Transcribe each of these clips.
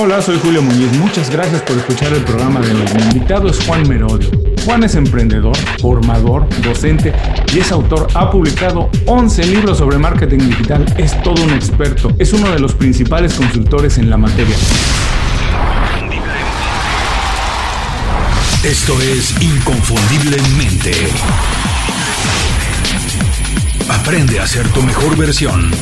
Hola, soy Julio Muñiz. Muchas gracias por escuchar el programa de hoy. Mi invitado es Juan Merodio. Juan es emprendedor, formador, docente y es autor. Ha publicado 11 libros sobre marketing digital. Es todo un experto. Es uno de los principales consultores en la materia. Esto es Inconfundiblemente. Aprende a ser tu mejor versión.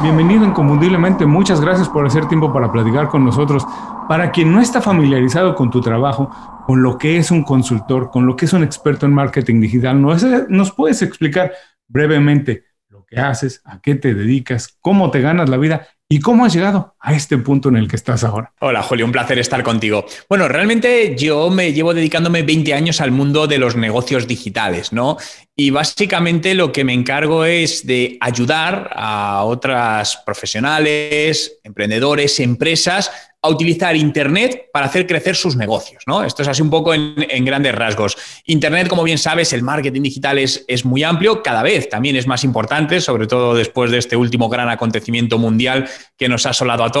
Bienvenido inconfundiblemente, muchas gracias por hacer tiempo para platicar con nosotros. Para quien no está familiarizado con tu trabajo, con lo que es un consultor, con lo que es un experto en marketing digital, ¿nos, puedes explicar brevemente lo que haces, a qué te dedicas, cómo te ganas la vida ¿Y cómo has llegado a este punto en el que estás ahora? Hola, Julio, un placer estar contigo. Bueno, realmente yo me llevo dedicándome 20 años al mundo de los negocios digitales, ¿no? Y básicamente lo que me encargo es de ayudar a otras profesionales, emprendedores, empresas a utilizar Internet para hacer crecer sus negocios. ¿no? Esto es así un poco en, grandes rasgos. Internet, como bien sabes, el marketing digital es, es muy amplio, cada vez también es más importante, sobre todo después de este último gran acontecimiento mundial que nos ha asolado a todos.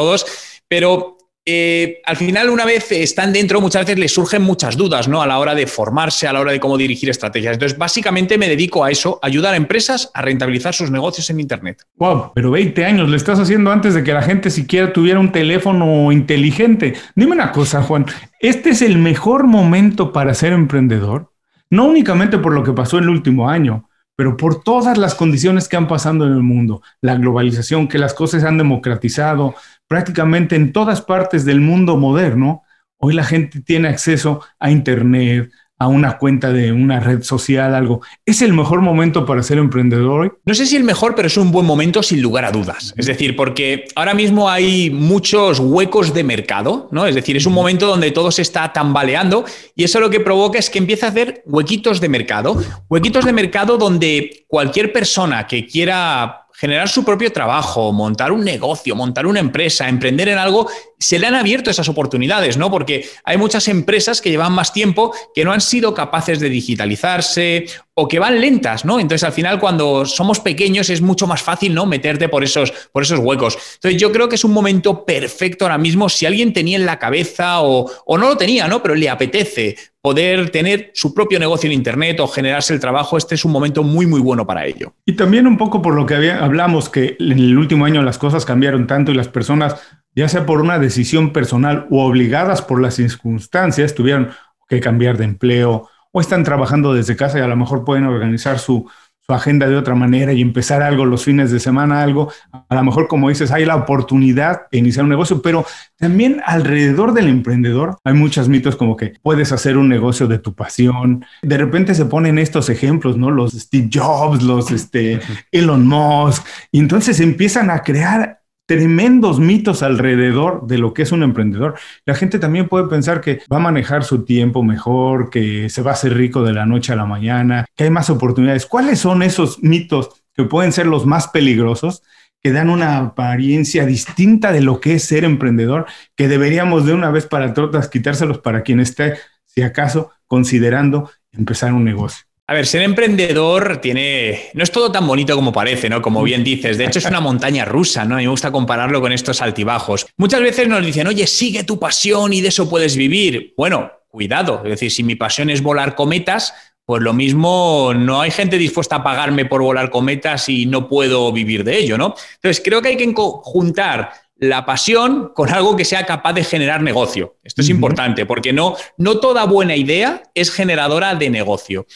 Pero eh, al final, una vez están dentro, muchas veces les surgen muchas dudas, ¿no? A la hora de formarse, a la hora de cómo dirigir estrategias. Entonces, básicamente me dedico a eso, ayudar a empresas a rentabilizar sus negocios en Internet. Wow, pero 20 años le estás haciendo antes de que la gente siquiera tuviera un teléfono inteligente. Dime una cosa, Juan, ¿este es el mejor momento para ser emprendedor? No únicamente por lo que pasó el último año, pero por todas las condiciones que han pasado en el mundo, la globalización, que las cosas han democratizado, prácticamente en todas partes del mundo moderno, hoy la gente tiene acceso a Internet, a una cuenta de una red social, algo. ¿Es el mejor momento para ser emprendedor hoy? No sé si el mejor, pero es un buen momento sin lugar a dudas. Es decir, porque ahora mismo hay muchos huecos de mercado, ¿no? Es decir, es un momento donde todo se está tambaleando y eso lo que provoca es que empieza a hacer huequitos de mercado. Huequitos de mercado donde cualquier persona que quiera generar su propio trabajo, montar un negocio, montar una empresa, emprender en algo, se le han abierto esas oportunidades, ¿no? Porque hay muchas empresas que llevan más tiempo que no han sido capaces de digitalizarse o que van lentas, ¿no? Entonces, al final, cuando somos pequeños es mucho más fácil, ¿no? Meterte por esos, por esos huecos. Entonces, yo creo que es un momento perfecto ahora mismo si alguien tenía en la cabeza o, o no lo tenía, ¿no? Pero le apetece poder tener su propio negocio en Internet o generarse el trabajo, este es un momento muy, muy bueno para ello. Y también un poco por lo que hablamos, que en el último año las cosas cambiaron tanto y las personas, ya sea por una decisión personal o obligadas por las circunstancias, tuvieron que cambiar de empleo o están trabajando desde casa y a lo mejor pueden organizar su, su agenda de otra manera y empezar algo los fines de semana, algo, a lo mejor como dices, hay la oportunidad de iniciar un negocio, pero también alrededor del emprendedor hay muchos mitos como que puedes hacer un negocio de tu pasión. De repente se ponen estos ejemplos, ¿no? Los Steve Jobs, los este, Elon Musk, y entonces empiezan a crear tremendos mitos alrededor de lo que es un emprendedor. La gente también puede pensar que va a manejar su tiempo mejor, que se va a hacer rico de la noche a la mañana, que hay más oportunidades. ¿Cuáles son esos mitos que pueden ser los más peligrosos? que dan una apariencia distinta de lo que es ser emprendedor, que deberíamos de una vez para todas quitárselos para quien esté, si acaso, considerando empezar un negocio. A ver, ser emprendedor tiene. No es todo tan bonito como parece, ¿no? Como bien dices. De hecho, es una montaña rusa, ¿no? A mí me gusta compararlo con estos altibajos. Muchas veces nos dicen, oye, sigue tu pasión y de eso puedes vivir. Bueno, cuidado. Es decir, si mi pasión es volar cometas, pues lo mismo, no hay gente dispuesta a pagarme por volar cometas y no puedo vivir de ello, ¿no? Entonces, creo que hay que juntar la pasión con algo que sea capaz de generar negocio. Esto es importante, porque no, no toda buena idea es generadora de negocio.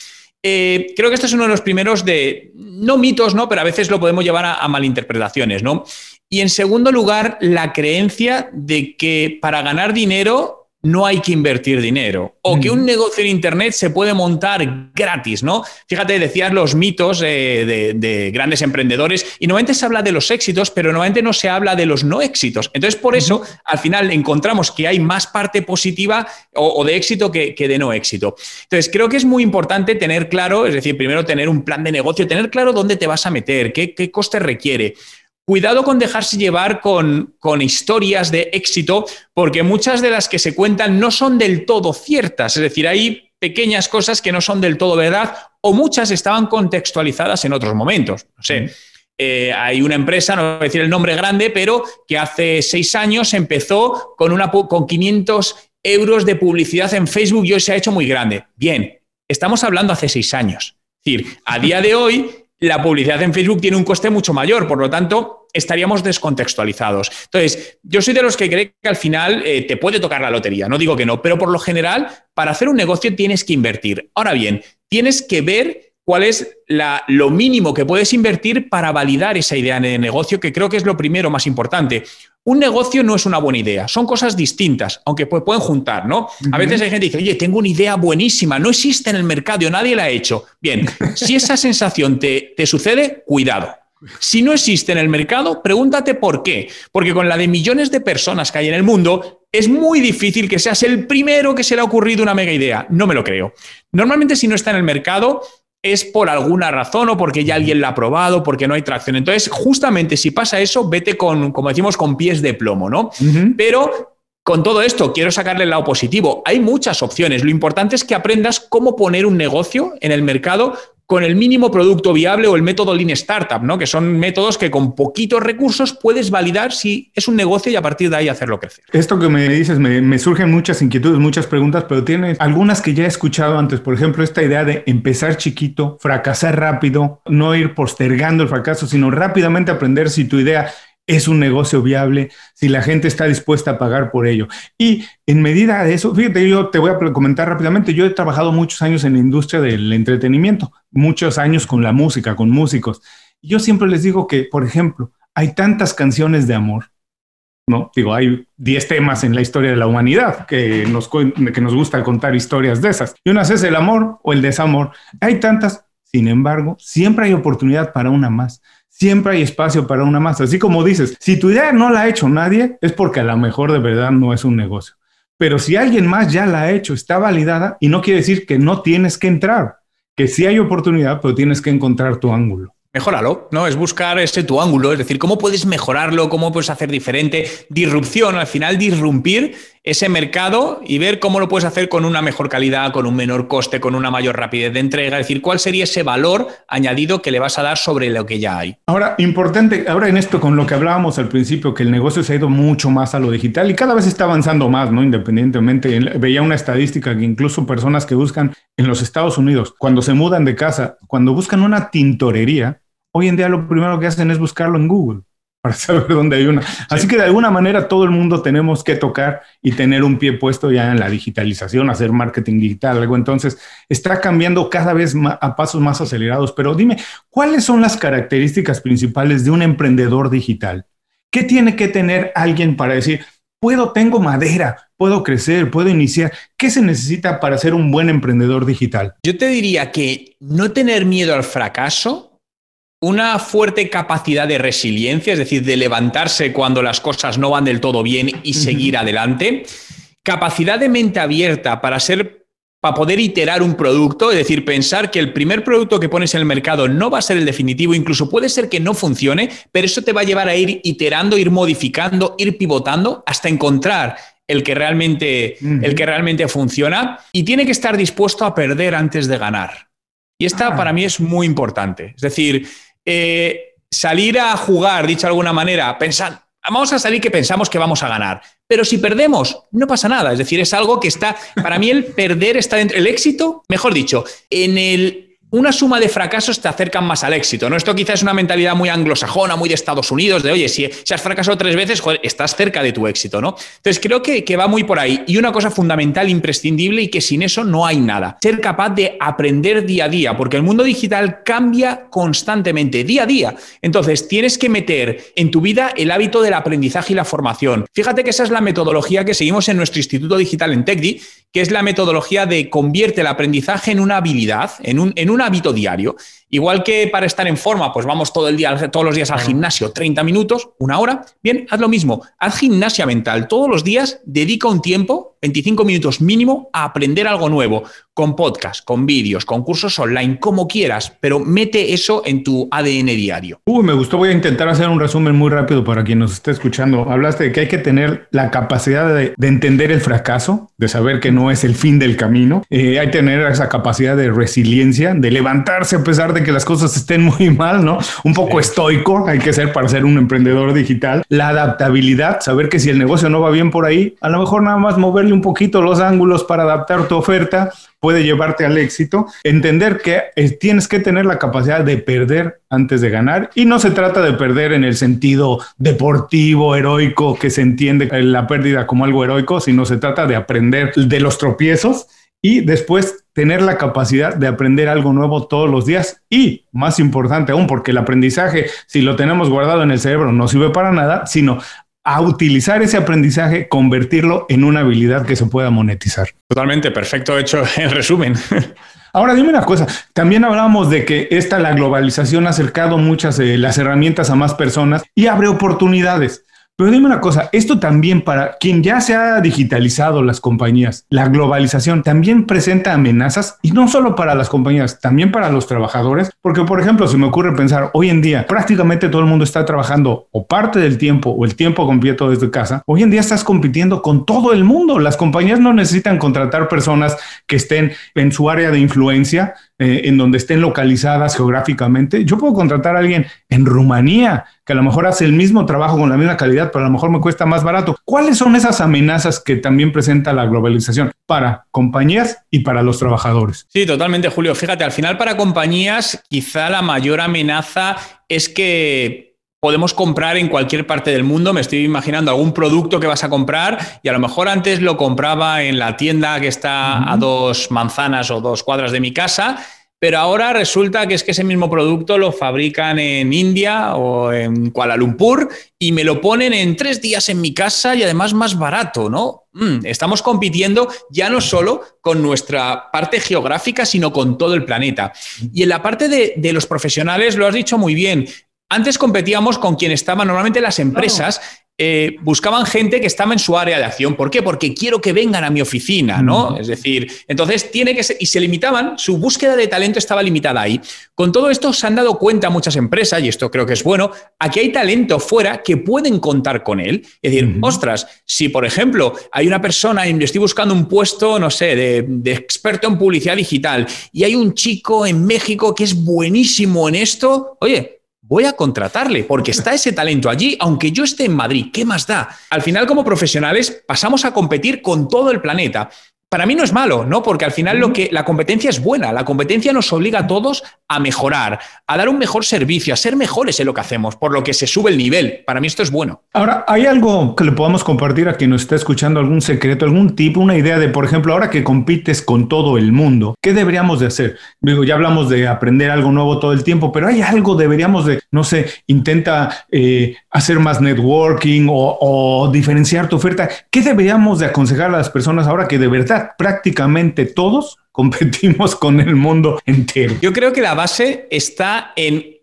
Eh, creo que esto es uno de los primeros de, no mitos, ¿no? Pero a veces lo podemos llevar a, a malinterpretaciones, ¿no? Y en segundo lugar, la creencia de que para ganar dinero no hay que invertir dinero o que un negocio en Internet se puede montar gratis, ¿no? Fíjate, decías los mitos eh, de, grandes emprendedores y normalmente se habla de los éxitos, pero normalmente no se habla de los no éxitos. Entonces, por eso, al final encontramos que hay más parte positiva o, de éxito que, de no éxito. Entonces, creo que es muy importante tener claro, es decir, primero tener un plan de negocio, tener claro dónde te vas a meter, qué, qué coste requiere. Cuidado con dejarse llevar con, historias de éxito, porque muchas de las que se cuentan no son del todo ciertas. Es decir, hay pequeñas cosas que no son del todo verdad o muchas estaban contextualizadas en otros momentos. No sé. eh, hay una empresa, no voy a decir el nombre grande, pero que hace seis años empezó con, una, con 500 euros de publicidad en Facebook y hoy se ha hecho muy grande. Bien, estamos hablando hace seis años. Es decir, a día de hoy la publicidad en Facebook tiene un coste mucho mayor, por lo tanto, estaríamos descontextualizados. Entonces, yo soy de los que cree que al final eh, te puede tocar la lotería, no digo que no, pero por lo general, para hacer un negocio tienes que invertir. Ahora bien, tienes que ver cuál es lo mínimo que puedes invertir para validar esa idea de negocio, que creo que es lo primero más importante. Un negocio no es una buena idea, son cosas distintas, aunque pueden juntar, ¿no? A veces hay gente que dice, oye, tengo una idea buenísima, no existe en el mercado, nadie la ha hecho. Bien, si esa sensación te, te sucede, cuidado. Si no existe en el mercado, pregúntate por qué. Porque con la de millones de personas que hay en el mundo, es muy difícil que seas el primero que se le ha ocurrido una mega idea. No me lo creo. Normalmente si no está en el mercado, es por alguna razón o porque ya alguien la ha probado, porque no hay tracción. Entonces, justamente si pasa eso, vete con, como decimos, con pies de plomo, ¿no? Pero con todo esto, quiero sacarle el lado positivo. Hay muchas opciones. Lo importante es que aprendas cómo poner un negocio en el mercado con el mínimo producto viable o el método Lean Startup, ¿no? que son métodos que con poquitos recursos puedes validar si es un negocio y a partir de ahí hacerlo crecer. Esto que me dices me, surgen muchas inquietudes, muchas preguntas, pero tienes algunas que ya he escuchado antes. Por ejemplo, esta idea de empezar chiquito, fracasar rápido, no ir postergando el fracaso, sino rápidamente aprender si tu idea es un negocio viable, si la gente está dispuesta a pagar por ello. Y en medida de eso, fíjate, yo te voy a comentar rápidamente, yo he trabajado muchos años en la industria del entretenimiento, muchos años con la música, con músicos. Yo siempre les digo que, por ejemplo, hay tantas canciones de amor, ¿no? Digo, hay 10 temas en la historia de la humanidad que nos, que nos gusta contar historias de esas. Y una es el amor o el desamor. Hay tantas, sin embargo, siempre hay oportunidad para una más siempre hay espacio para una más. Así como dices, si tu idea no la ha hecho nadie, es porque a lo mejor de verdad no es un negocio. Pero si alguien más ya la ha hecho, está validada y no quiere decir que no tienes que entrar, que sí hay oportunidad, pero tienes que encontrar tu ángulo. Mejóralo, ¿no? Es buscar ese tu ángulo, es decir, cómo puedes mejorarlo, cómo puedes hacer diferente, disrupción, al final disrumpir ese mercado y ver cómo lo puedes hacer con una mejor calidad, con un menor coste, con una mayor rapidez de entrega, es decir, cuál sería ese valor añadido que le vas a dar sobre lo que ya hay. Ahora, importante, ahora en esto con lo que hablábamos al principio, que el negocio se ha ido mucho más a lo digital y cada vez está avanzando más, ¿no? Independientemente, veía una estadística que incluso personas que buscan en los Estados Unidos, cuando se mudan de casa, cuando buscan una tintorería, hoy en día lo primero que hacen es buscarlo en Google para saber dónde hay una. Así que de alguna manera todo el mundo tenemos que tocar y tener un pie puesto ya en la digitalización, hacer marketing digital, algo. Entonces está cambiando cada vez a pasos más acelerados. Pero dime, ¿cuáles son las características principales de un emprendedor digital? ¿Qué tiene que tener alguien para decir, puedo, tengo madera, puedo crecer, puedo iniciar? ¿Qué se necesita para ser un buen emprendedor digital? Yo te diría que no tener miedo al fracaso una fuerte capacidad de resiliencia, es decir, de levantarse cuando las cosas no van del todo bien y seguir adelante. Capacidad de mente abierta para ser para poder iterar un producto, es decir, pensar que el primer producto que pones en el mercado no va a ser el definitivo, incluso puede ser que no funcione, pero eso te va a llevar a ir iterando, ir modificando, ir pivotando hasta encontrar el que realmente, el que realmente funciona y tiene que estar dispuesto a perder antes de ganar. Y esta ah. para mí es muy importante. Es decir, eh, salir a jugar, dicho de alguna manera, pensar, vamos a salir que pensamos que vamos a ganar. Pero si perdemos, no pasa nada. Es decir, es algo que está, para mí el perder está dentro, el éxito, mejor dicho, en el una suma de fracasos te acercan más al éxito. ¿no? Esto quizás es una mentalidad muy anglosajona, muy de Estados Unidos, de oye, si, has fracasado tres veces, estás cerca de tu éxito, ¿no? Entonces creo que, va muy por ahí. Y una cosa fundamental, imprescindible, y que sin eso no hay nada. Ser capaz de aprender día a día, porque el mundo digital cambia constantemente, día a día. Entonces, tienes que meter en tu vida el hábito del aprendizaje y la formación. Fíjate que esa es la metodología que seguimos en nuestro Instituto Digital en TECDI, que es la metodología de convierte el aprendizaje en una habilidad, en un, en un hábito diario. Igual que para estar en forma, pues vamos todo el día, todos los días al gimnasio, 30 minutos, una hora. Bien, haz lo mismo, haz gimnasia mental. Todos los días dedica un tiempo, 25 minutos mínimo, a aprender algo nuevo, con podcast, con vídeos, con cursos online, como quieras, pero mete eso en tu ADN diario. Uy, me gustó, voy a intentar hacer un resumen muy rápido para quien nos esté escuchando. Hablaste de que hay que tener la capacidad de, entender el fracaso, de saber que no es el fin del camino. Eh, hay que tener esa capacidad de resiliencia, de levantarse a pesar de de que las cosas estén muy mal, ¿no? Un poco estoico hay que ser para ser un emprendedor digital. La adaptabilidad, saber que si el negocio no va bien por ahí, a lo mejor nada más moverle un poquito los ángulos para adaptar tu oferta puede llevarte al éxito. Entender que eh, tienes que tener la capacidad de perder antes de ganar y no se trata de perder en el sentido deportivo, heroico, que se entiende la pérdida como algo heroico, sino se trata de aprender de los tropiezos y después tener la capacidad de aprender algo nuevo todos los días y más importante aún porque el aprendizaje si lo tenemos guardado en el cerebro no sirve para nada, sino a utilizar ese aprendizaje, convertirlo en una habilidad que se pueda monetizar. Totalmente, perfecto hecho en resumen. Ahora dime una cosa, también hablamos de que esta, la globalización ha acercado muchas de las herramientas a más personas y abre oportunidades. Pero dime una cosa, esto también para quien ya se ha digitalizado las compañías, la globalización también presenta amenazas y no solo para las compañías, también para los trabajadores, porque por ejemplo, si me ocurre pensar, hoy en día prácticamente todo el mundo está trabajando o parte del tiempo o el tiempo completo desde casa, hoy en día estás compitiendo con todo el mundo, las compañías no necesitan contratar personas que estén en su área de influencia, eh, en donde estén localizadas geográficamente. Yo puedo contratar a alguien en Rumanía que a lo mejor hace el mismo trabajo con la misma calidad, pero a lo mejor me cuesta más barato. ¿Cuáles son esas amenazas que también presenta la globalización para compañías y para los trabajadores? Sí, totalmente, Julio. Fíjate, al final para compañías quizá la mayor amenaza es que podemos comprar en cualquier parte del mundo. Me estoy imaginando algún producto que vas a comprar y a lo mejor antes lo compraba en la tienda que está a dos manzanas o dos cuadras de mi casa pero ahora resulta que es que ese mismo producto lo fabrican en India o en Kuala Lumpur y me lo ponen en tres días en mi casa y además más barato, ¿no? Mm, estamos compitiendo ya no solo con nuestra parte geográfica, sino con todo el planeta. Y en la parte de, de los profesionales, lo has dicho muy bien, antes competíamos con quien estaban normalmente las empresas eh, buscaban gente que estaba en su área de acción. ¿Por qué? Porque quiero que vengan a mi oficina, ¿no? Es decir, entonces tiene que ser, y se limitaban, su búsqueda de talento estaba limitada ahí. Con todo esto se han dado cuenta muchas empresas, y esto creo que es bueno, aquí hay talento fuera que pueden contar con él. Es decir, ostras, si por ejemplo hay una persona, y estoy buscando un puesto, no sé, de, de experto en publicidad digital, y hay un chico en México que es buenísimo en esto, oye, voy a contratarle porque está ese talento allí, aunque yo esté en Madrid, ¿qué más da? Al final, como profesionales, pasamos a competir con todo el planeta para mí no es malo, ¿no? Porque al final lo que la competencia es buena, la competencia nos obliga a todos a mejorar, a dar un mejor servicio, a ser mejores en lo que hacemos, por lo que se sube el nivel. Para mí esto es bueno. Ahora, ¿hay algo que le podamos compartir a quien nos está escuchando, algún secreto, algún tipo, una idea de, por ejemplo, ahora que compites con todo el mundo, ¿qué deberíamos de hacer? Digo, ya hablamos de aprender algo nuevo todo el tiempo, pero hay algo deberíamos de, no sé, intenta eh, hacer más networking o, o diferenciar tu oferta. ¿Qué deberíamos de aconsejar a las personas ahora que de verdad prácticamente todos competimos con el mundo entero. Yo creo que la base está en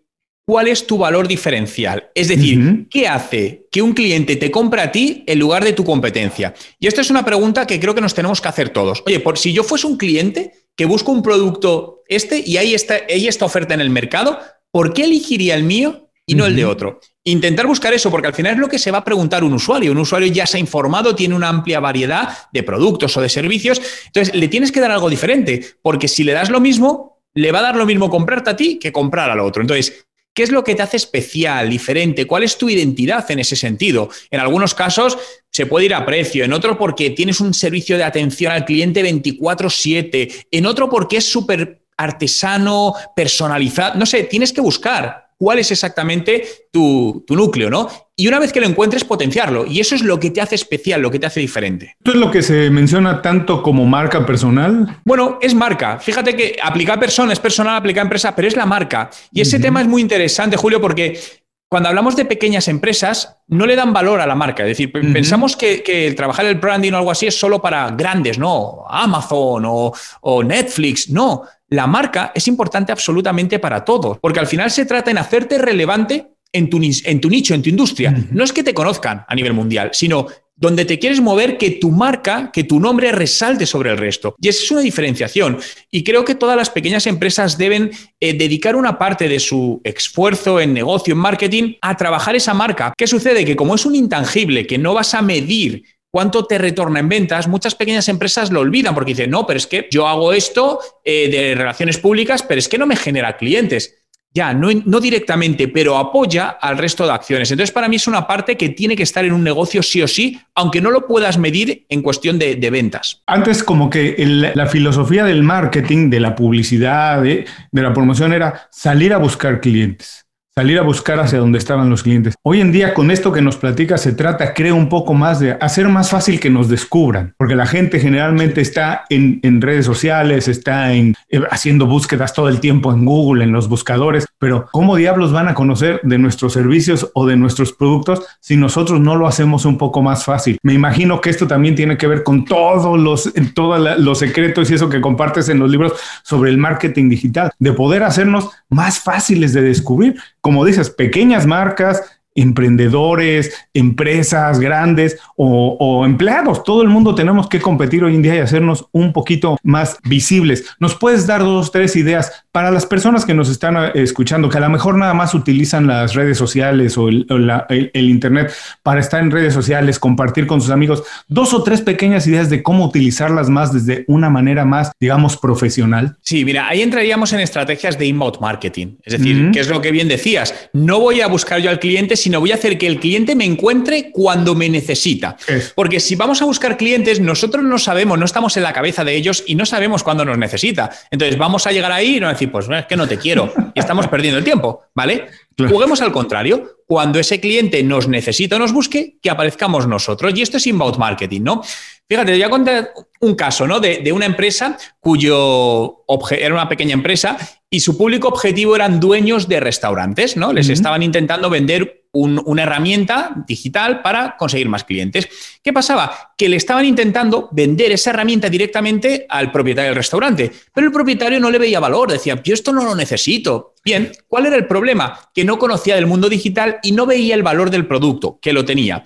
cuál es tu valor diferencial. Es decir, ¿qué hace que un cliente te compre a ti en lugar de tu competencia? Y esta es una pregunta que creo que nos tenemos que hacer todos. Oye, por si yo fuese un cliente que busca un producto este y ahí está, ahí está oferta en el mercado, ¿por qué elegiría el mío y no el de otro. Intentar buscar eso, porque al final es lo que se va a preguntar un usuario. Un usuario ya se ha informado, tiene una amplia variedad de productos o de servicios. Entonces, le tienes que dar algo diferente, porque si le das lo mismo, le va a dar lo mismo comprarte a ti que comprar al otro. Entonces, ¿qué es lo que te hace especial, diferente? ¿Cuál es tu identidad en ese sentido? En algunos casos se puede ir a precio, en otro porque tienes un servicio de atención al cliente 24/7, en otro porque es súper artesano, personalizado. No sé, tienes que buscar cuál es exactamente tu, núcleo, ¿no? Y una vez que lo encuentres, potenciarlo. Y eso es lo que te hace especial, lo que te hace diferente. ¿Esto es lo que se menciona tanto como marca personal? Bueno, es marca. Fíjate que aplicar persona es personal, aplicar empresa, pero es la marca. Y ese tema es muy interesante, Julio, porque cuando hablamos de pequeñas empresas, no le dan valor a la marca. Es decir, pensamos que, el trabajar el branding o algo así es solo para grandes, ¿no? Amazon o, o Netflix. No, la marca es importante absolutamente para todos, porque al final se trata en hacerte relevante en tu, en tu nicho, en tu industria. No es que te conozcan a nivel mundial, sino donde te quieres mover, que tu marca, que tu nombre resalte sobre el resto. Y esa es una diferenciación. Y creo que todas las pequeñas empresas deben eh, dedicar una parte de su esfuerzo en negocio, en marketing, a trabajar esa marca. ¿Qué sucede? Que como es un intangible que no vas a medir cuánto te retorna en ventas, muchas pequeñas empresas lo olvidan porque dicen, no, pero es que yo hago esto eh, de relaciones públicas, pero es que no me genera clientes. Ya, no, directamente, pero apoya al resto de acciones. Entonces, para mí es una parte que tiene que estar en un negocio sí o sí, aunque no lo puedas medir en cuestión de, ventas. Antes, como que la filosofía del marketing, de la publicidad, de la promoción era salir a buscar clientes salir a buscar hacia donde estaban los clientes. Hoy en día, con esto que nos platica, se trata, creo, un poco más de hacer más fácil que nos descubran, porque la gente generalmente está en, redes sociales, está en, eh, haciendo búsquedas todo el tiempo en Google, en los buscadores, pero ¿cómo diablos van a conocer de nuestros servicios o de nuestros productos si nosotros no lo hacemos un poco más fácil? Me imagino que esto también tiene que ver con todos los, todos los secretos y eso que compartes en los libros sobre el marketing digital, de poder hacernos más fáciles de descubrir como dices, pequeñas marcas, emprendedores, empresas grandes o, empleados. Todo el mundo tenemos que competir hoy en día y hacernos un poquito más visibles. ¿Nos puedes dar dos, tres ideas para las personas que nos están eh, escuchando, que a lo mejor nada más utilizan las redes sociales o el, Internet para estar en redes sociales, compartir con sus amigos? Dos o tres pequeñas ideas de cómo utilizarlas más desde una manera más, digamos, profesional. Sí, mira, ahí entraríamos en estrategias de inbound marketing. Es decir, que es lo que bien decías, no voy a buscar yo al cliente, sino voy a hacer que el cliente me encuentre cuando me necesita. Porque si vamos a buscar clientes, nosotros no sabemos, no estamos en la cabeza de ellos y no sabemos cuándo nos necesita. Entonces vamos a llegar ahí y nos decir, pues es que no te quiero y estamos perdiendo el tiempo, ¿vale? Juguemos al contrario. Cuando ese cliente nos necesita o nos busque, que aparezcamos nosotros. Y esto es inbound marketing, ¿no? Fíjate, te voy a contar un caso, ¿no? De, de una empresa cuyo era una pequeña empresa y su público objetivo eran dueños de restaurantes, ¿no? Les estaban intentando vender una herramienta digital para conseguir más clientes. ¿Qué pasaba? Que le estaban intentando vender esa herramienta directamente al propietario del restaurante, pero el propietario no le veía valor, decía, yo esto no lo necesito. Bien, ¿cuál era el problema? Que no conocía del mundo digital y no veía el valor del producto, que lo tenía.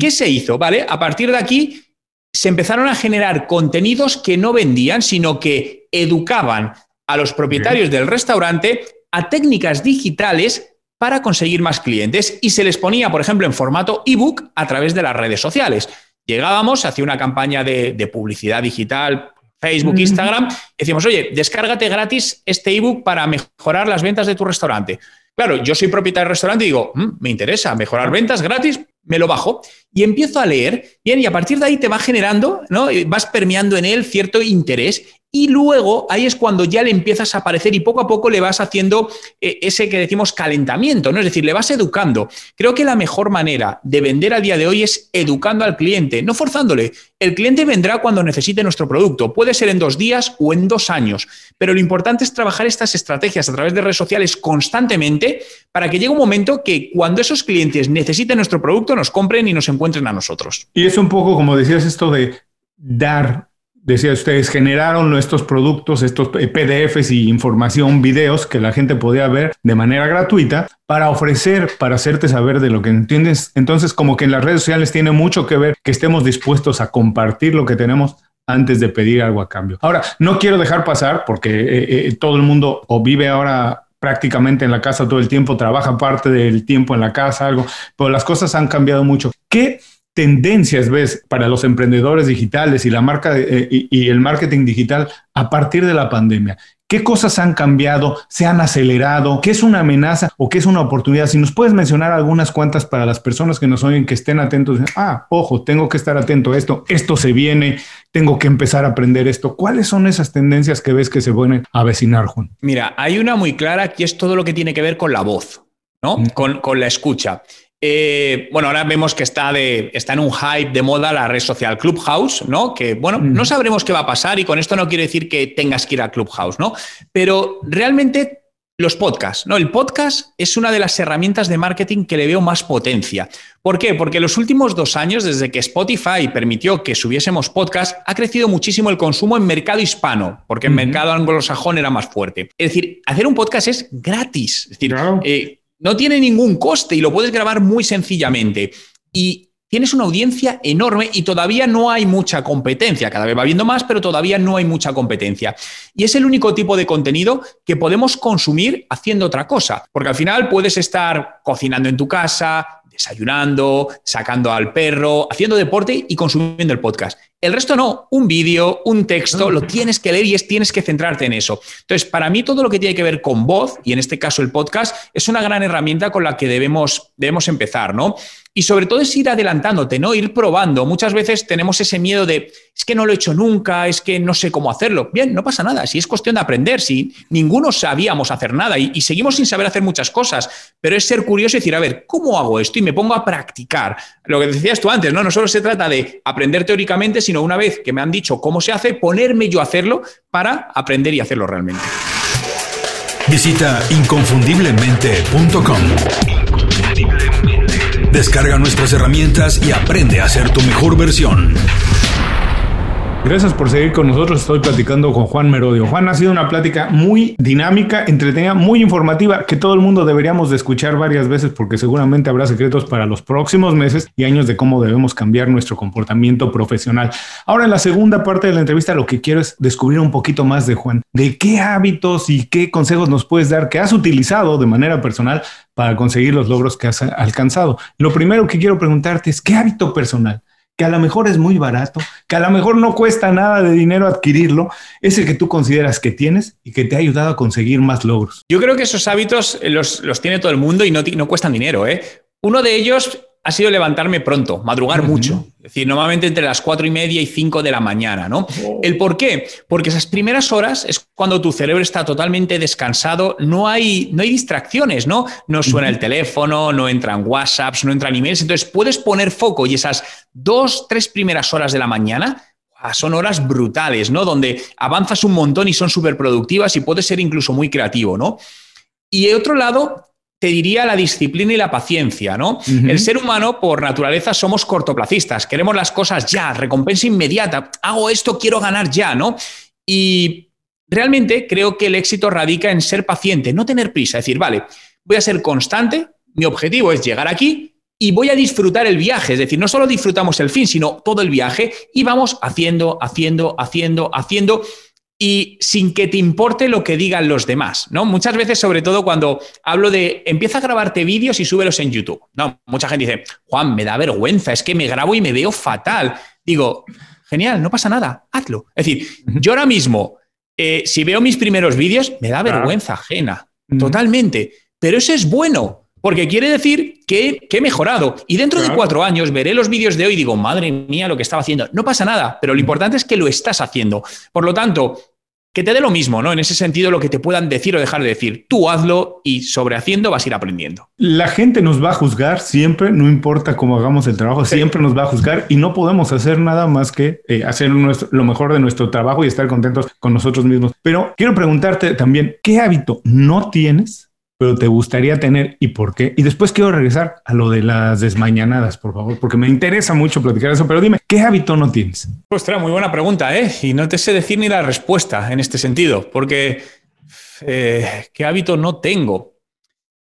¿Qué se hizo? ¿Vale? A partir de aquí se empezaron a generar contenidos que no vendían, sino que educaban a los propietarios del restaurante a técnicas digitales para conseguir más clientes y se les ponía, por ejemplo, en formato ebook a través de las redes sociales. Llegábamos, hacía una campaña de, publicidad digital, Facebook, Instagram, decíamos, oye, descárgate gratis este ebook para mejorar las ventas de tu restaurante. Claro, yo soy propietario del restaurante y digo, mm, me interesa mejorar ventas gratis, me lo bajo y empiezo a leer, bien, y a partir de ahí te va generando, ¿no? Vas permeando en él cierto interés y luego ahí es cuando ya le empiezas a aparecer y poco a poco le vas haciendo eh, ese que decimos calentamiento, ¿no? Es decir, le vas educando. Creo que la mejor manera de vender a día de hoy es educando al cliente, no forzándole. El cliente vendrá cuando necesite nuestro producto. Puede ser en dos días o en dos años, pero lo importante es trabajar estas estrategias a través de redes sociales constantemente para que llegue un momento que cuando esos clientes necesiten nuestro producto nos compren y nos encuentren a nosotros. Y es un poco como decías esto de dar decía ustedes, generaron estos productos, estos PDFs y información, videos que la gente podía ver de manera gratuita para ofrecer, para hacerte saber de lo que entiendes. Entonces, como que en las redes sociales tiene mucho que ver que estemos dispuestos a compartir lo que tenemos antes de pedir algo a cambio. Ahora, no quiero dejar pasar porque eh, eh, todo el mundo o vive ahora prácticamente en la casa todo el tiempo, trabaja parte del tiempo en la casa, algo, pero las cosas han cambiado mucho. ¿Qué tendencias ves para los emprendedores digitales y la marca eh, y, el marketing digital a partir de la pandemia? ¿Qué cosas han cambiado? ¿Se han acelerado? ¿Qué es una amenaza o qué es una oportunidad? Si nos puedes mencionar algunas cuantas para las personas que nos oyen, que estén atentos. Ah, ojo, tengo que estar atento a esto. Esto se viene. Tengo que empezar a aprender esto. ¿Cuáles son esas tendencias que ves que se pueden avecinar, Juan? Mira, hay una muy clara que es todo lo que tiene que ver con la voz, ¿no? Con, con la escucha. Eh, bueno, ahora vemos que está, de, está en un hype de moda la red social Clubhouse, ¿no? Que, bueno, no sabremos qué va a pasar y con esto no quiero decir que tengas que ir a Clubhouse, ¿no? Pero realmente los podcasts, ¿no? El podcast es una de las herramientas de marketing que le veo más potencia. ¿Por qué? Porque los últimos dos años, desde que Spotify permitió que subiésemos podcast, ha crecido muchísimo el consumo en mercado hispano, porque en mercado anglosajón era más fuerte. Es decir, hacer un podcast es gratis. Es decir, eh, no tiene ningún coste y lo puedes grabar muy sencillamente. Y tienes una audiencia enorme y todavía no hay mucha competencia. Cada vez va habiendo más, pero todavía no hay mucha competencia. Y es el único tipo de contenido que podemos consumir haciendo otra cosa. Porque al final puedes estar cocinando en tu casa, desayunando, sacando al perro, haciendo deporte y consumiendo el podcast. El resto no, un vídeo, un texto, lo tienes que leer y es, tienes que centrarte en eso. Entonces, para mí todo lo que tiene que ver con voz, y en este caso el podcast, es una gran herramienta con la que debemos, debemos empezar, ¿no? Y sobre todo es ir adelantándote, ¿no? Ir probando. Muchas veces tenemos ese miedo de, es que no lo he hecho nunca, es que no sé cómo hacerlo. Bien, no pasa nada, si es cuestión de aprender, si ninguno sabíamos hacer nada y, y seguimos sin saber hacer muchas cosas, pero es ser curioso y decir, a ver, ¿cómo hago esto? Y me pongo a practicar. Lo que decías tú antes, ¿no? No solo se trata de aprender teóricamente, sino una vez que me han dicho cómo se hace, ponerme yo a hacerlo para aprender y hacerlo realmente. Visita inconfundiblemente.com. Descarga nuestras herramientas y aprende a ser tu mejor versión. Gracias por seguir con nosotros. Estoy platicando con Juan Merodio. Juan, ha sido una plática muy dinámica, entretenida, muy informativa, que todo el mundo deberíamos de escuchar varias veces porque seguramente habrá secretos para los próximos meses y años de cómo debemos cambiar nuestro comportamiento profesional. Ahora, en la segunda parte de la entrevista, lo que quiero es descubrir un poquito más de Juan, de qué hábitos y qué consejos nos puedes dar que has utilizado de manera personal para conseguir los logros que has alcanzado. Lo primero que quiero preguntarte es, ¿qué hábito personal? Que a lo mejor es muy barato, que a lo mejor no cuesta nada de dinero adquirirlo, es el que tú consideras que tienes y que te ha ayudado a conseguir más logros. Yo creo que esos hábitos los, los tiene todo el mundo y no, no cuestan dinero. ¿eh? Uno de ellos ha sido levantarme pronto, madrugar mucho. Es decir, normalmente entre las cuatro y media y cinco de la mañana, ¿no? Oh. ¿El por qué? Porque esas primeras horas es cuando tu cerebro está totalmente descansado, no hay, no hay distracciones, ¿no? No suena el teléfono, no entran WhatsApps, no entran emails. Entonces puedes poner foco y esas dos, tres primeras horas de la mañana son horas brutales, ¿no? Donde avanzas un montón y son súper productivas y puedes ser incluso muy creativo, ¿no? Y de otro lado, te diría la disciplina y la paciencia, ¿no? El ser humano, por naturaleza, somos cortoplacistas. Queremos las cosas ya, recompensa inmediata. Hago esto, quiero ganar ya, ¿no? Y realmente creo que el éxito radica en ser paciente, no tener prisa. Es decir, vale, voy a ser constante, mi objetivo es llegar aquí y voy a disfrutar el viaje. Es decir, no solo disfrutamos el fin, sino todo el viaje y vamos haciendo, haciendo, haciendo, haciendo y sin que te importe lo que digan los demás, ¿no? Muchas veces, sobre todo cuando hablo de empieza a grabarte vídeos y súbelos en YouTube, ¿no? Mucha gente dice, Juan, me da vergüenza, es que me grabo y me veo fatal. Digo, genial, no pasa nada, hazlo. Es decir, yo ahora mismo, eh, si veo mis primeros vídeos, me da vergüenza ajena, totalmente, pero eso es bueno. Porque quiere decir que, que, he mejorado. Y dentro claro. de cuatro años veré los vídeos de hoy y digo, madre mía, lo que estaba haciendo. No pasa nada, pero lo importante es que lo estás haciendo. Por lo tanto, que te dé lo mismo, ¿no? En ese sentido, lo que te puedan decir o dejar de decir. Tú hazlo y sobre haciendo vas a ir aprendiendo. La gente nos va a juzgar siempre, no importa cómo hagamos el trabajo, sí. siempre nos va a juzgar y no podemos hacer nada más que eh, hacer nuestro, lo mejor de nuestro trabajo y estar contentos con nosotros mismos. Pero quiero preguntarte también, ¿qué hábito no tienes? Pero te gustaría tener y por qué. Y después quiero regresar a lo de las desmañanadas, por favor, porque me interesa mucho platicar eso, pero dime, ¿qué hábito no tienes? Ostras, muy buena pregunta, ¿eh? Y no te sé decir ni la respuesta en este sentido, porque eh, ¿qué hábito no tengo?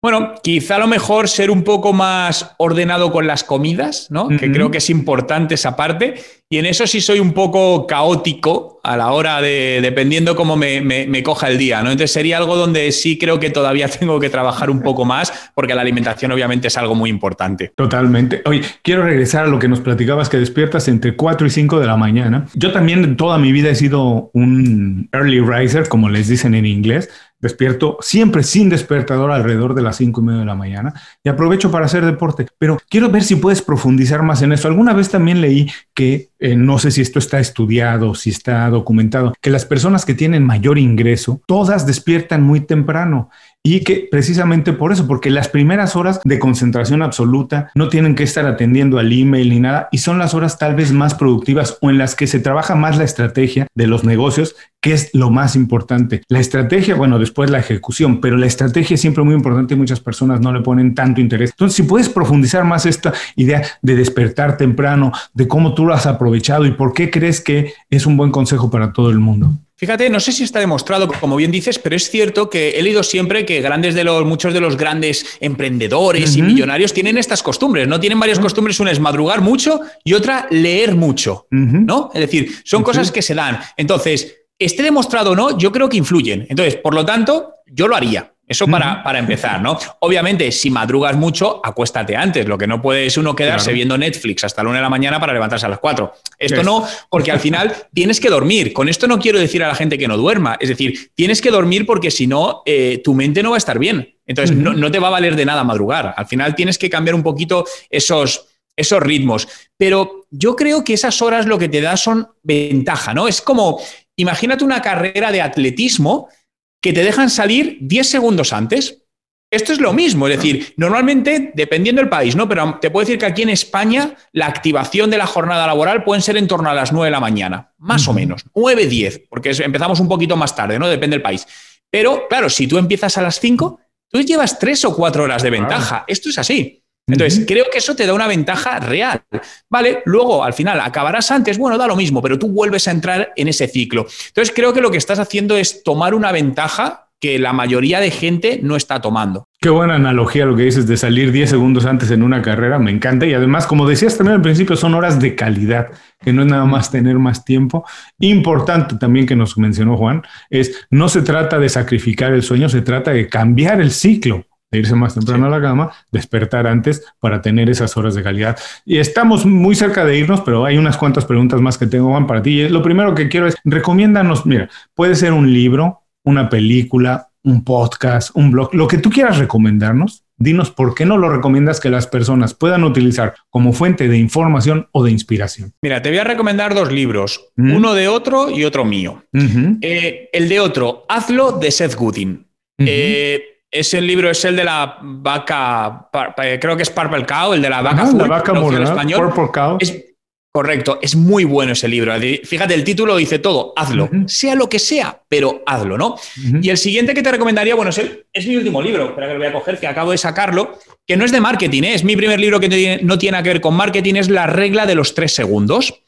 Bueno, quizá a lo mejor ser un poco más ordenado con las comidas, ¿no? Uh -huh. Que creo que es importante esa parte. Y en eso sí soy un poco caótico a la hora de, dependiendo cómo me, me, me, coja el día, ¿no? Entonces sería algo donde sí creo que todavía tengo que trabajar un poco más, porque la alimentación obviamente es algo muy importante. Totalmente. Oye, quiero regresar a lo que nos platicabas, que despiertas entre 4 y 5 de la mañana. Yo también toda mi vida he sido un early riser, como les dicen en inglés. Despierto siempre sin despertador alrededor de las cinco y media de la mañana y aprovecho para hacer deporte. Pero quiero ver si puedes profundizar más en eso. Alguna vez también leí que, eh, no sé si esto está estudiado, si está documentado, que las personas que tienen mayor ingreso, todas despiertan muy temprano y que precisamente por eso, porque las primeras horas de concentración absoluta no tienen que estar atendiendo al email ni nada y son las horas tal vez más productivas o en las que se trabaja más la estrategia de los negocios, que es lo más importante. La estrategia, bueno, después la ejecución, pero la estrategia es siempre muy importante y muchas personas no le ponen tanto interés. Entonces, si puedes profundizar más esta idea de despertar temprano, de cómo tú lo has aprovechado y por qué crees que es un buen consejo para todo el mundo. Fíjate, no sé si está demostrado, como bien dices, pero es cierto que he leído siempre que grandes de los, muchos de los grandes emprendedores uh -huh. y millonarios tienen estas costumbres, ¿no? Tienen varias uh -huh. costumbres, una es madrugar mucho y otra leer mucho, uh -huh. ¿no? Es decir, son cosas que se dan. Entonces, esté demostrado o no, yo creo que influyen. Entonces, por lo tanto, yo lo haría. Eso para, para, empezar, ¿no? Obviamente, si madrugas mucho, acuéstate antes. Lo que no puede es uno quedarse viendo Netflix hasta la una de la mañana para levantarse a las cuatro. Esto no, porque al final tienes que dormir. Con esto no quiero decir a la gente que no duerma. Es decir, tienes que dormir porque si no, eh, tu mente no va a estar bien. Entonces, no, no, te va a valer de nada madrugar. Al final tienes que cambiar un poquito esos, esos ritmos. Pero yo creo que esas horas lo que te da son ventaja, ¿no? Es como, imagínate una carrera de atletismo que te dejan salir 10 segundos antes. Esto es lo mismo, es decir, normalmente, dependiendo del país, ¿no? Pero te puedo decir que aquí en España la activación de la jornada laboral puede ser en torno a las 9 de la mañana, más o menos, 9, 10, porque empezamos un poquito más tarde, ¿no? Depende del país. Pero, claro, si tú empiezas a las 5, tú llevas 3 o 4 horas de ventaja. Esto es así. Entonces, creo que eso te da una ventaja real. ¿Vale? Luego, al final, acabarás antes, bueno, da lo mismo, pero tú vuelves a entrar en ese ciclo. Entonces, creo que lo que estás haciendo es tomar una ventaja que la mayoría de gente no está tomando. Qué buena analogía lo que dices de salir 10 segundos antes en una carrera, me encanta. Y además, como decías también al principio, son horas de calidad, que no es nada más tener más tiempo. Importante también que nos mencionó Juan, es no se trata de sacrificar el sueño, se trata de cambiar el ciclo de irse más temprano a la cama, despertar antes para tener esas horas de calidad. Y estamos muy cerca de irnos, pero hay unas cuantas preguntas más que tengo, Juan, para ti. Lo primero que quiero es, recomiéndanos, mira, puede ser un libro, una película, un podcast, un blog, lo que tú quieras recomendarnos. Dinos por qué no lo recomiendas que las personas puedan utilizar como fuente de información o de inspiración. Mira, te voy a recomendar dos libros, uno de otro y otro mío. Eh, el de otro, Hazlo, de Seth Godin. Ese libro es el de la vaca, creo que es Purple Cow, el de la vaca, la vaca en español. Purple Cow. Es, correcto, es muy bueno ese libro. Fíjate, el título dice todo, hazlo, sea lo que sea, pero hazlo, ¿no? Y el siguiente que te recomendaría, bueno, es, es mi último libro, espera que lo voy a coger, que acabo de sacarlo, que no es de marketing, ¿eh? es mi primer libro que no tiene que ver con marketing, es La regla de los tres segundos.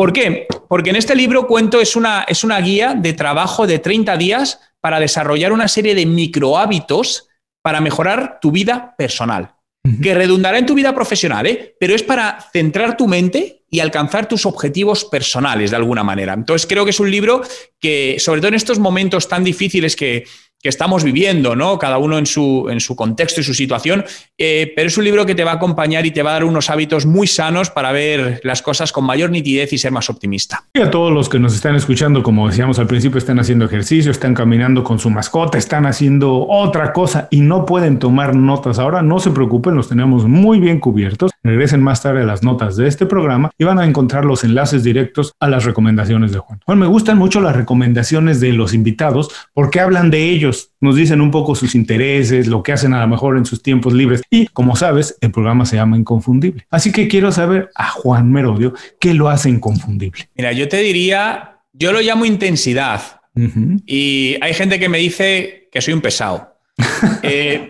¿Por qué? Porque en este libro cuento, es una, es una guía de trabajo de 30 días para desarrollar una serie de micro hábitos para mejorar tu vida personal, que redundará en tu vida profesional, ¿eh? pero es para centrar tu mente y alcanzar tus objetivos personales de alguna manera. Entonces creo que es un libro que, sobre todo en estos momentos tan difíciles que, que estamos viviendo, ¿no? Cada uno en su, en su contexto y su situación, eh, pero es un libro que te va a acompañar y te va a dar unos hábitos muy sanos para ver las cosas con mayor nitidez y ser más optimista. Y a todos los que nos están escuchando, como decíamos al principio, están haciendo ejercicio, están caminando con su mascota, están haciendo otra cosa y no pueden tomar notas ahora, no se preocupen, los tenemos muy bien cubiertos. Regresen más tarde a las notas de este programa y van a encontrar los enlaces directos a las recomendaciones de Juan. Juan, me gustan mucho las recomendaciones de los invitados porque hablan de ellos nos dicen un poco sus intereses, lo que hacen a lo mejor en sus tiempos libres. Y como sabes, el programa se llama Inconfundible. Así que quiero saber a Juan Merodio qué lo hace inconfundible. Mira, yo te diría, yo lo llamo intensidad. Y hay gente que me dice que soy un pesado. Eh,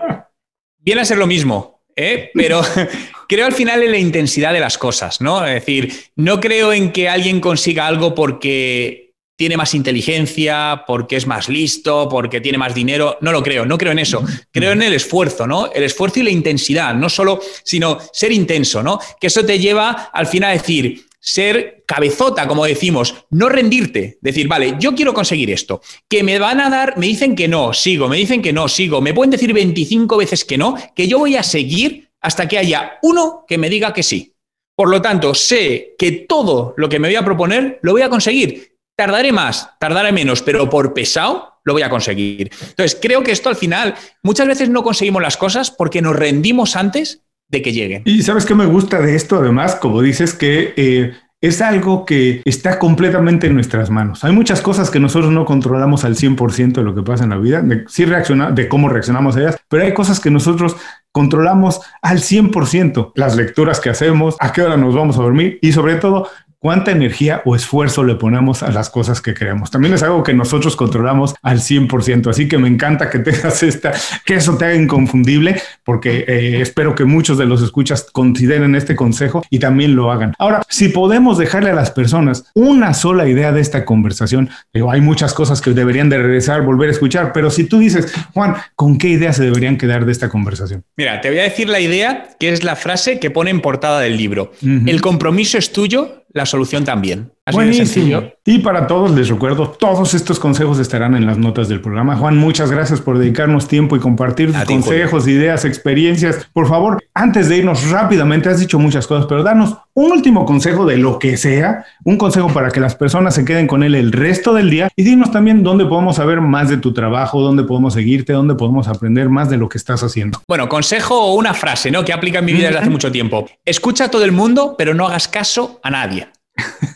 viene a ser lo mismo, ¿eh? pero creo al final en la intensidad de las cosas, ¿no? Es decir, no creo en que alguien consiga algo porque tiene más inteligencia, porque es más listo, porque tiene más dinero. No lo creo, no creo en eso. Creo en el esfuerzo, ¿no? El esfuerzo y la intensidad, no solo, sino ser intenso, ¿no? Que eso te lleva al final a decir, ser cabezota, como decimos, no rendirte, decir, vale, yo quiero conseguir esto, que me van a dar, me dicen que no, sigo, me dicen que no, sigo, me pueden decir 25 veces que no, que yo voy a seguir hasta que haya uno que me diga que sí. Por lo tanto, sé que todo lo que me voy a proponer lo voy a conseguir. Tardaré más, tardaré menos, pero por pesado lo voy a conseguir. Entonces, creo que esto al final, muchas veces no conseguimos las cosas porque nos rendimos antes de que lleguen. Y sabes qué me gusta de esto, además, como dices, que eh, es algo que está completamente en nuestras manos. Hay muchas cosas que nosotros no controlamos al 100% de lo que pasa en la vida, de, sí reacciona, de cómo reaccionamos a ellas, pero hay cosas que nosotros controlamos al 100%. Las lecturas que hacemos, a qué hora nos vamos a dormir y sobre todo cuánta energía o esfuerzo le ponemos a las cosas que queremos. También es algo que nosotros controlamos al 100%, así que me encanta que tengas esta, que eso te haga inconfundible, porque eh, espero que muchos de los escuchas consideren este consejo y también lo hagan. Ahora, si podemos dejarle a las personas una sola idea de esta conversación, digo, hay muchas cosas que deberían de regresar, volver a escuchar, pero si tú dices, Juan, ¿con qué idea se deberían quedar de esta conversación? Mira, te voy a decir la idea, que es la frase que pone en portada del libro. El compromiso es tuyo, la solución también. Buenísimo. Y para todos les recuerdo, todos estos consejos estarán en las notas del programa. Juan, muchas gracias por dedicarnos tiempo y compartir tus consejos, ideas, experiencias. Por favor, antes de irnos rápidamente, has dicho muchas cosas, pero danos un último consejo de lo que sea, un consejo para que las personas se queden con él el resto del día y dinos también dónde podemos saber más de tu trabajo, dónde podemos seguirte, dónde podemos aprender más de lo que estás haciendo. Bueno, consejo o una frase, ¿no? Que aplica en mi vida desde hace mucho tiempo. Escucha a todo el mundo, pero no hagas caso a nadie.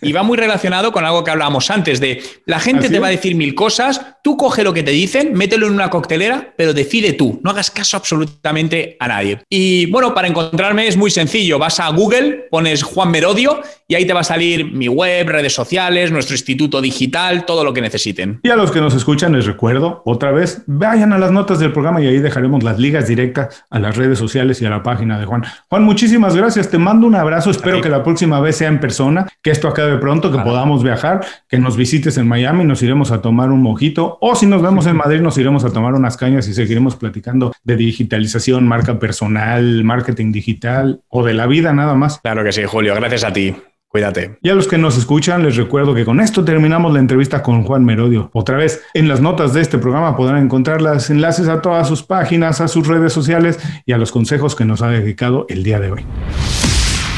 Y va muy relacionado con algo que hablábamos antes, de la gente te va a decir mil cosas, tú coge lo que te dicen, mételo en una coctelera, pero decide tú, no hagas caso absolutamente a nadie. Y bueno, para encontrarme es muy sencillo, vas a Google, pones Juan Merodio y ahí te va a salir mi web, redes sociales, nuestro instituto digital, todo lo que necesiten. Y a los que nos escuchan les recuerdo, otra vez, vayan a las notas del programa y ahí dejaremos las ligas directas a las redes sociales y a la página de Juan. Juan, muchísimas gracias, te mando un abrazo, espero que la próxima vez sea en persona, que esto acabe pronto, que podamos viajar, que nos visites en Miami, nos iremos a tomar un mojito, o si nos vemos en Madrid, nos iremos a tomar unas cañas y seguiremos platicando de digitalización, marca personal, marketing digital o de la vida nada más. Claro que sí, Julio, gracias a ti. Cuídate. Y a los que nos escuchan, les recuerdo que con esto terminamos la entrevista con Juan Merodio. Otra vez, en las notas de este programa podrán encontrar los enlaces a todas sus páginas, a sus redes sociales y a los consejos que nos ha dedicado el día de hoy.